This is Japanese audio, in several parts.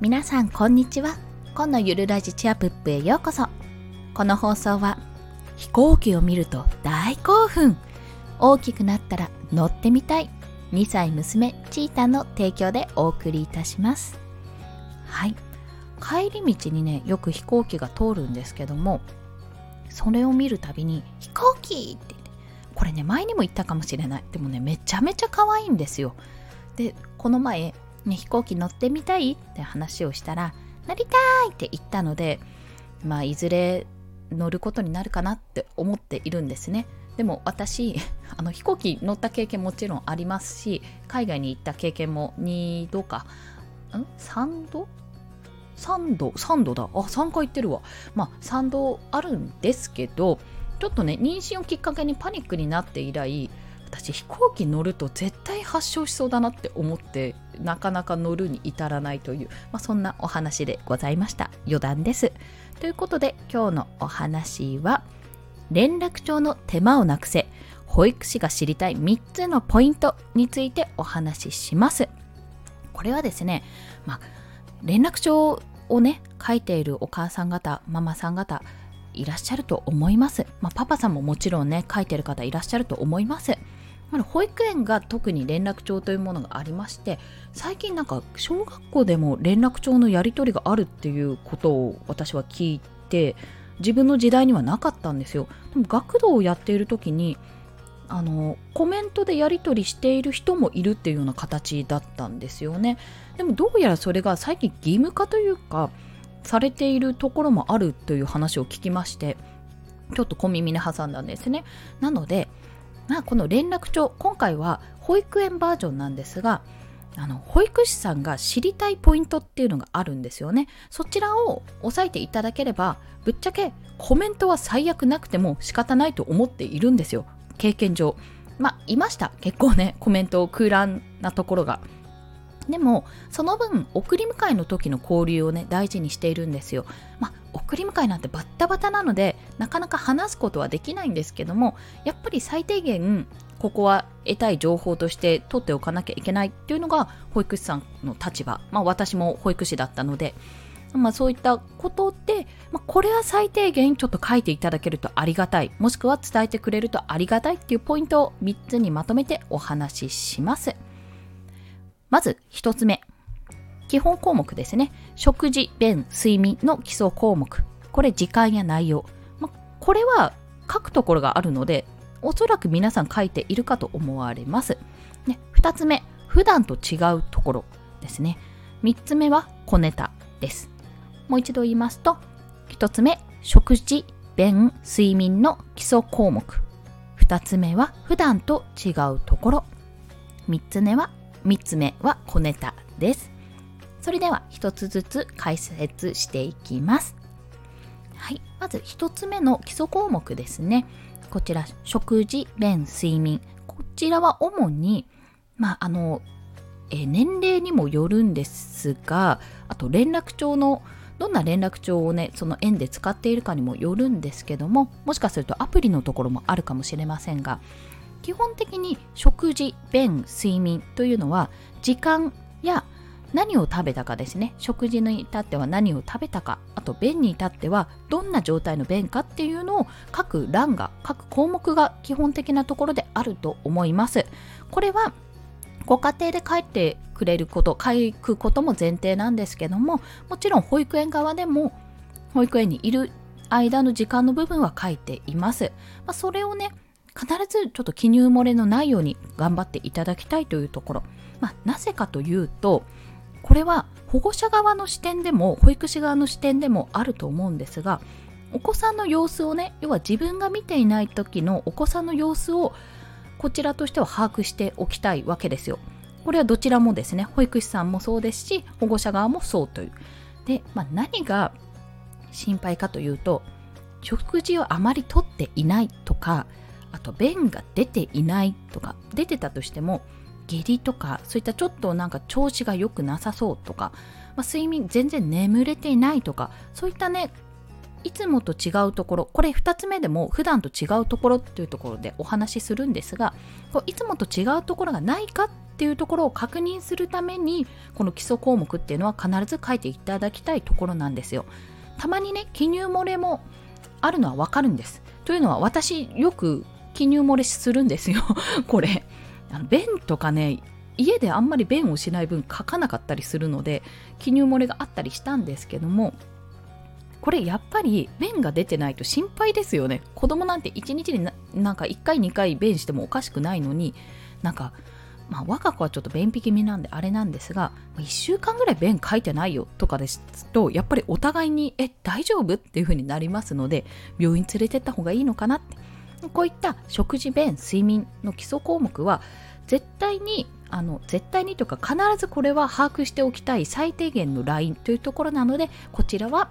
皆さんこんにちは。今のゆるラジチアプップへようこそ。この放送は飛行機を見ると大興奮。大きくなったら乗ってみたい。2歳娘チータの提供でお送りいたします。はい。帰り道にねよく飛行機が通るんですけどもそれを見るたびに飛行機って。これね前にも言ったかもしれない。でもねめちゃめちゃ可愛いんですよ。でこの前、ね、飛行機乗ってみたいって話をしたら乗りたいって言ったのでまあいずれ乗ることになるかなって思っているんですね。でも私 あの飛行機乗った経験もちろんありますし海外に行った経験も2度かん？3度？3度？3度だ。あ3回行ってるわ。まあ3度あるんですけどちょっとね妊娠をきっかけにパニックになって以来私飛行機乗ると絶対発症しそうだなって思ってなかなか乗るに至らないという、まあ、そんなお話でございました。余談です。ということで今日のお話は連絡帳の手間をなくせ保育士が知りたい3つのポイントについてお話しします。これはですね、まあ、連絡帳をね書いているお母さん方ママさん方いらっしゃると思います、まあ、パパさんももちろんね書いてる方いらっしゃると思います。保育園が特に連絡帳というものがありまして最近なんか小学校でも連絡帳のやり取りがあるっていうことを私は聞いて自分の時代にはなかったんですよ。でも学童をやっている時にあのコメントでやり取りしている人もいるっていうような形だったんですよね。でもどうやらそれが最近義務化というかされているところもあるという話を聞きましてちょっと小耳に挟んだんですね。なのでまあこの連絡帳今回は保育園バージョンなんですがあの保育士さんが知りたいポイントっていうのがあるんですよね。そちらを押さえていただければぶっちゃけコメントは最悪なくても仕方ないと思っているんですよ。経験上。まあいました。結構ねコメント空欄なところが。でもその分送り迎えの時の交流をね大事にしているんですよ。まあ送り迎えなんてバッタバタなのでなかなか話すことはできないんですけどもやっぱり最低限ここは得たい情報として取っておかなきゃいけないっていうのが保育士さんの立場。まあ私も保育士だったので。まあ、そういったことで、まあ、これは最低限ちょっと書いていただけるとありがたい。もしくは伝えてくれるとありがたいっていうポイントを3つにまとめてお話しします。まず1つ目。基本項目ですね。食事便睡眠の基礎項目。これ時間や内容、ま、これは書くところがあるのでおそらく皆さん書いているかと思われます、ね、2つ目。普段と違うところですね。3つ目は小ネタです。もう一度言いますと、1つ目、食事、便、睡眠の基礎項目。2つ目は普段と違うところ。3つ目は、3つ目は小ネタです。それでは1つずつ解説していきます。はい。まず1つ目の基礎項目ですね。こちら、食事、便、睡眠。こちらは主に、まあ、あの、え年齢にもよるんですが、あと連絡帳のどんな連絡帳をねその園で使っているかにもよるんですけどももしかするとアプリのところもあるかもしれませんが基本的に食事便睡眠というのは時間や何を食べたかですね。食事に至っては何を食べたか。あと便に至ってはどんな状態の便かっていうのを各欄が各項目が基本的なところであると思います。これはご家庭で帰ってくれること書くことも前提なんですけどももちろん保育園側でも保育園にいる間の時間の部分は書いています、まあ、それをね必ずちょっと記入漏れのないように頑張っていただきたいというところ、まあ、なぜかというとこれは保護者側の視点でも保育士側の視点でもあると思うんですがお子さんの様子をね要は自分が見ていない時のお子さんの様子をこちらとしては把握しておきたいわけですよ。これはどちらもですね、保育士さんもそうですし、保護者側もそうという。で、まあ、何が心配かというと、食事をあまりとっていないとか、あと便が出ていないとか、出てたとしても、下痢とか、そういったちょっとなんか調子が良くなさそうとか、まあ、睡眠全然眠れていないとか、そういったね、いつもと違うところこれ2つ目でも普段と違うところっていうところでお話しするんですがこういつもと違うところがないかっていうところを確認するためにこの基礎項目っていうのは必ず書いていただきたいところなんですよ。たまにね記入漏れもあるのはわかるんです。というのは私よく記入漏れするんですよ。これ。あの便とかね家であんまり便をしない分書かなかったりするので記入漏れがあったりしたんですけどもこれやっぱり便が出てないと心配ですよね。子供なんて1日になんか1回2回便してもおかしくないのになんかまあ我が子はちょっと便秘気味なんであれなんですが1週間ぐらい便書いてないよとかですとやっぱりお互いにえ大丈夫？っていう風になりますので病院連れてった方がいいのかなって。こういった食事便睡眠の基礎項目は絶対にあの絶対にというか必ずこれは把握しておきたい最低限のラインというところなのでこちらは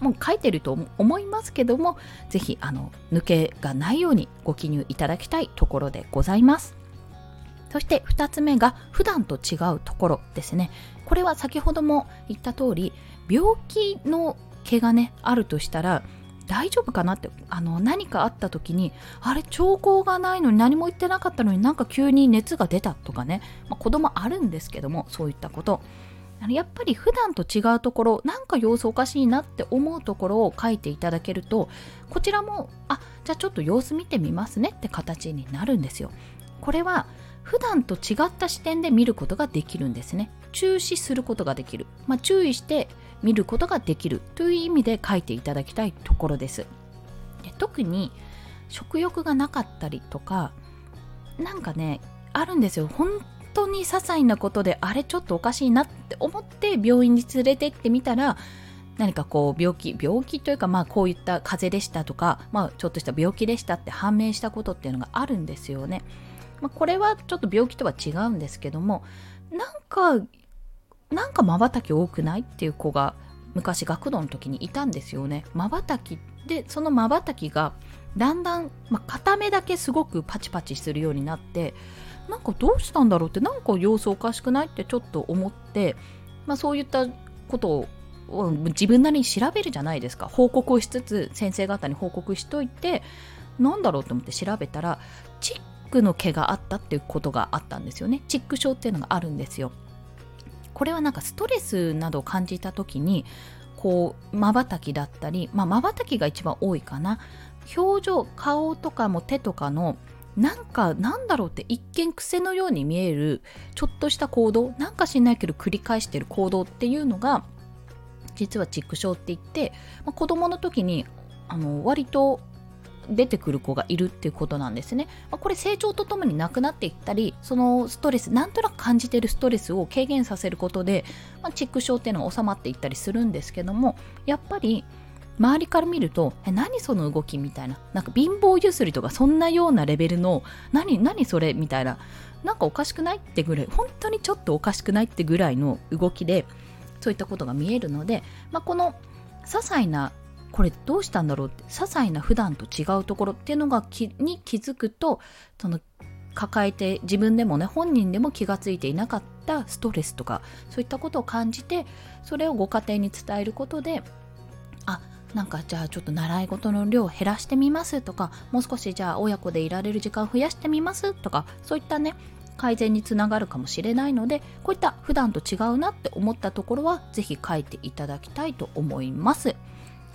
もう書いてると思いますけどもぜひあの抜けがないようにご記入いただきたいところでございます。そして2つ目が普段と違うところですね。これは先ほども言った通り病気の毛がねあるとしたら大丈夫かなってあの何かあった時にあれ兆候がないのに何も言ってなかったのになんか急に熱が出たとかね、まあ、子供あるんですけどもそういったこと。やっぱり普段と違うところなんか様子おかしいなって思うところを書いていただけるとこちらもあじゃあちょっと様子見てみますねって形になるんですよ。これは普段と違った視点で見ることができるんですね。注視することができる、まあ、注意して見ることができるという意味で書いていただきたいところですで特に食欲がなかったりとかなんかねあるんですよ本当に些細なことであれちょっとおかしいなって思って病院に連れてってみたら何かこう病気病気というかまあこういった風邪でしたとかまあちょっとした病気でしたって判明したことっていうのがあるんですよね。まあ、これはちょっと病気とは違うんですけどもなんかなんかまばたき多くないっていう子が昔学童の時にいたんですよね。まばたきでそのまばたきがだんだん、まあ、片目だけすごくパチパチするようになってなんかどうしたんだろうってなんか様子おかしくないってちょっと思って、まあ、そういったことを自分なりに調べるじゃないですか。報告をしつつ先生方に報告しといてなんだろうと思って調べたらチックの毛があったっていうことがあったんですよね。チック症っていうのがあるんですよ。これはなんかストレスなどを感じた時にこうまばたきだったりまばたきが一番多いかな。表情顔とかも手とかのなんかなんだろうって一見癖のように見えるちょっとした行動なんかしないけど繰り返してる行動っていうのが実はチック症って言って、まあ、子供の時にあの割と出てくる子がいるっていうことなんですね。まあ、これ成長とともになくなっていったりそのストレスなんとなく感じてるストレスを軽減させることで、まあ、チック症っていうのは収まっていったりするんですけどもやっぱり周りから見るとえ何その動きみたいななんか貧乏ゆすりとかそんなようなレベルの何何それみたいななんかおかしくないってぐらい本当にちょっとおかしくないってぐらいの動きでそういったことが見えるので、まあ、この些細なこれどうしたんだろうって些細な普段と違うところっていうのがに気づくとその抱えて自分でもね本人でも気がついていなかったストレスとかそういったことを感じてそれをご家庭に伝えることであなんかじゃあちょっと習い事の量を減らしてみますとかもう少しじゃあ親子でいられる時間を増やしてみますとかそういったね改善につながるかもしれないのでこういった普段と違うなって思ったところは是非書いていただきたいと思います。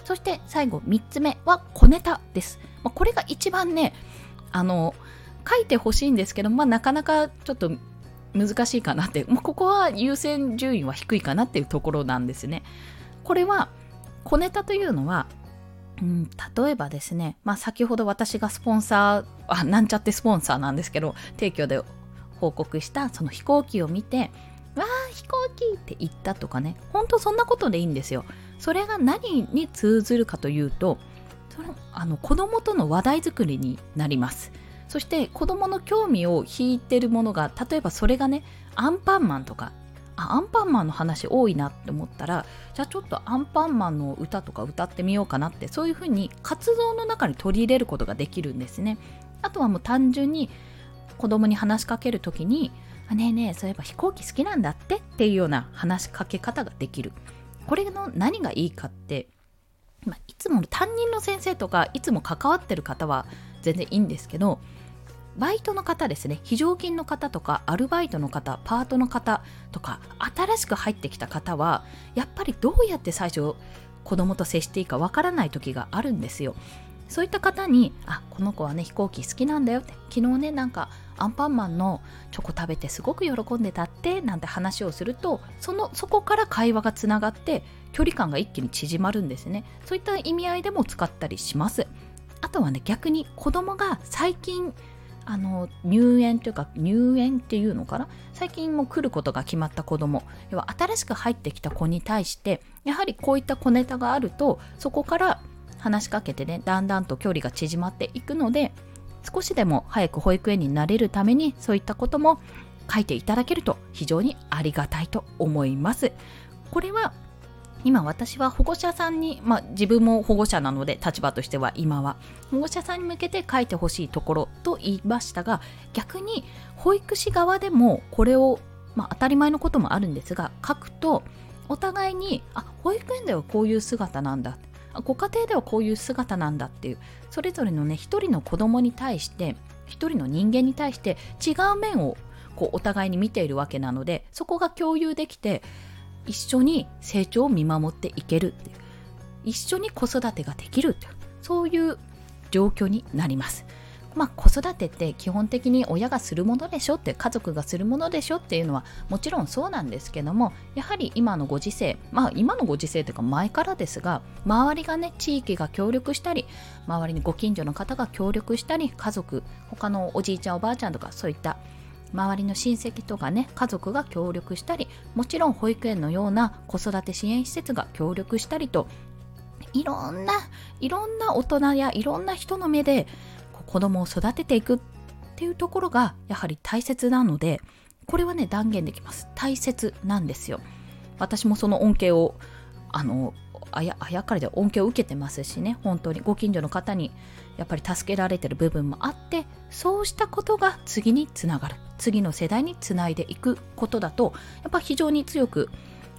そして最後3つ目は小ネタです、まあ、これが一番ねあの書いてほしいんですけど、まあ、なかなかちょっと難しいかなって、まあ、ここは優先順位は低いかなっていうところなんですね。これは小ネタというのは、うん、例えばですね、まあ、先ほど私がスポンサーあなんちゃってスポンサーなんですけど提供で報告したその飛行機を見てわー飛行機って言ったとかねほんとそんなことでいいんですよ。それが何に通ずるかというとそのあの子供との話題作りになります。そして子供の興味を引いてるものが例えばそれがねアンパンマンとかあアンパンマンの話多いなって思ったらじゃあちょっとアンパンマンの歌とか歌ってみようかなってそういうふうに活動の中に取り入れることができるんですね。あとはもう単純に子供に話しかける時に「ねえねえそういえば飛行機好きなんだって」っていうような話しかけ方ができる。これの何がいいかってまあ、いつもの担任の先生とかいつも関わってる方は全然いいんですけどバイトの方ですね。非常勤の方とかアルバイトの方パートの方とか新しく入ってきた方はやっぱりどうやって最初子供と接していいかわからない時があるんですよ。そういった方に「あこの子はね飛行機好きなんだよ」って昨日ねなんかアンパンマンのチョコ食べてすごく喜んでたってなんて話をするとそのそこから会話がつながって距離感が一気に縮まるんですね。そういった意味合いでも使ったりします。あとはね逆に子供が最近あの入園というか入園っていうのかな？最近も来ることが決まった子供。要は新しく入ってきた子に対してやはりこういった小ネタがあるとそこから話しかけてねだんだんと距離が縮まっていくので少しでも早く保育園になれるためにそういったことも書いていただけると非常にありがたいと思います。これは今私は保護者さんに、まあ、自分も保護者なので立場としては今は保護者さんに向けて書いてほしいところと言いましたが逆に保育士側でもこれを、まあ、当たり前のこともあるんですが書くとお互いにあ保育園ではこういう姿なんだご家庭ではこういう姿なんだっていう。それぞれのね一人の子供に対して一人の人間に対して違う面をこうお互いに見ているわけなのでそこが共有できて一緒に成長を見守っていけるっていう。一緒に子育てができるっていう。そういう状況になります。まあ、子育てって基本的に親がするものでしょって家族がするものでしょっていうのはもちろんそうなんですけどもやはり今のご時世まあ今のご時世というか前からですが周りがね地域が協力したり周りにご近所の方が協力したり家族他のおじいちゃんおばあちゃんとかそういった周りの親戚とかね家族が協力したりもちろん保育園のような子育て支援施設が協力したりといろんないろんな大人やいろんな人の目で子供を育てていくっていうところがやはり大切なのでこれはね断言できます。大切なんですよ。私もその恩恵をあのあやあやかりで恩恵を受けてますしね。本当にご近所の方にやっぱり助けられてる部分もあってそうしたことが次につながる。次の世代につないでいくことだとやっぱ非常に強く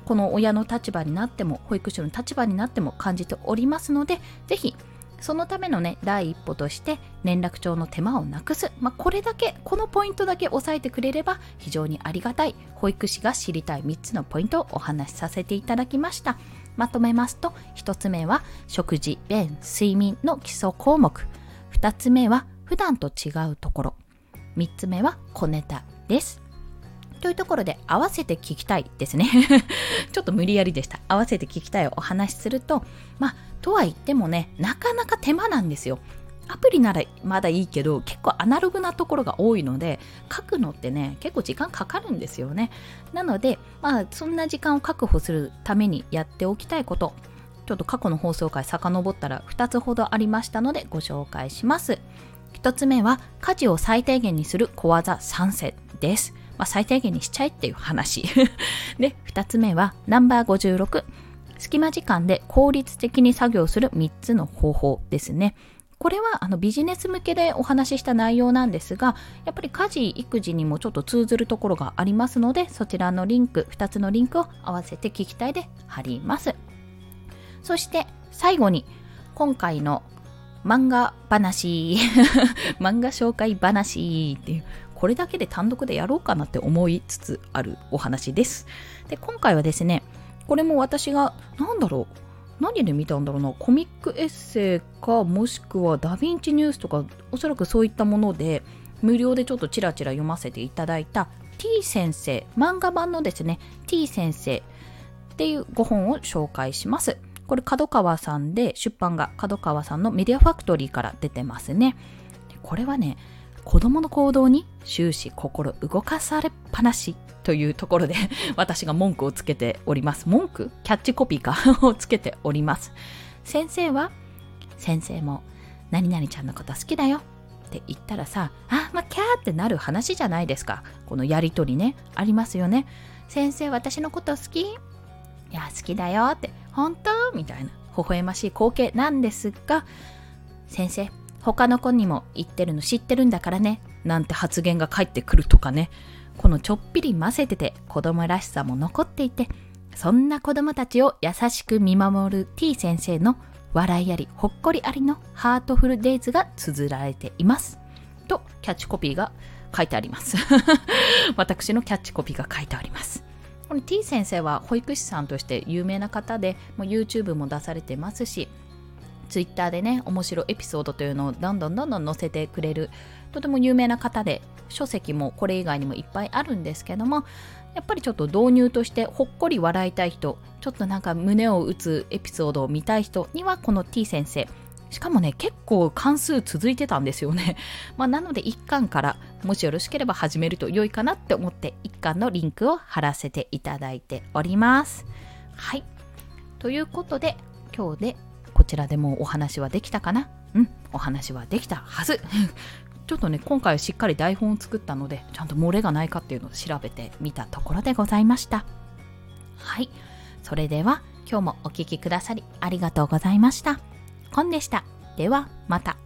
この親の立場になっても保育士の立場になっても感じておりますので是非そのためのね第一歩として連絡帳の手間をなくす、まあ、これだけこのポイントだけ押さえてくれれば非常にありがたい。保育士が知りたい3つのポイントをお話しさせていただきました。まとめますと1つ目は食事便睡眠の基礎項目。2つ目は普段と違うところ。3つ目は小ネタです。というところで合わせて聞きたいですね。ちょっと無理やりでした。合わせて聞きたいをお話しするとまあとは言ってもねなかなか手間なんですよ。アプリならまだいいけど結構アナログなところが多いので書くのってね結構時間かかるんですよね。なのでまあそんな時間を確保するためにやっておきたいことちょっと過去の放送回遡ったら2つほどありましたのでご紹介します。1つ目は家事を最低限にする小技3選です。まあ、最低限にしちゃえっていう話。で、2つ目はナンバー56。隙間時間で効率的に作業する3つの方法ですね。これはあのビジネス向けでお話しした内容なんですが、やっぱり家事、育児にもちょっと通ずるところがありますので、そちらのリンク、2つのリンクを合わせて聞きたいで貼ります。そして最後に、今回の漫画話、漫画紹介話っていう、これだけで単独でやろうかなって思いつつあるお話です。で、今回はですね、これも私が、なんだろう、何で見たんだろうな、コミックエッセイか、もしくはダヴィンチニュースとか、おそらくそういったもので、無料でちょっとチラチラ読ませていただいた T 先生、漫画版のですね、T 先生っていう5本を紹介します。これ角川さんで出版が角川さんのメディアファクトリーから出てますね。これはね、子供の行動に終始心動かされっぱなしというところで 私が文句をつけております。文句？キャッチコピーか？をつけております。先生は先生も何々ちゃんのこと好きだよって言ったらさ、あ、まあ、キャーってなる話じゃないですか。このやりとりね、ありますよね。先生、私のこと好き？いや、好きだよって、本当？みたいな、微笑ましい光景なんですが、先生、他の子にも言ってるの知ってるんだからね、なんて発言が返ってくるとかね、このちょっぴり混ぜてて子供らしさも残っていて、そんな子供たちを優しく見守る T 先生の笑いありほっこりありのハートフルデイズが綴られています。とキャッチコピーが書いてあります。私のキャッチコピーが書いてあります。この T 先生は保育士さんとして有名な方でもう YouTube も出されてますし Twitter でね面白エピソードというのをどんどんどんどん載せてくれるとても有名な方で書籍もこれ以外にもいっぱいあるんですけどもやっぱりちょっと導入としてほっこり笑いたい人ちょっとなんか胸を打つエピソードを見たい人にはこの T 先生。しかもね結構関数続いてたんですよね、まあ、なので1巻からもしよろしければ始めると良いかなって思って1巻のリンクを貼らせていただいております。はい。ということで今日でちらでもお話はできたかな？うんお話はできたはず。ちょっとね今回はしっかり台本を作ったのでちゃんと漏れがないかっていうのを調べてみたところでございました。はい。それでは今日もお聴きくださりありがとうございました。コンでした。ではまた。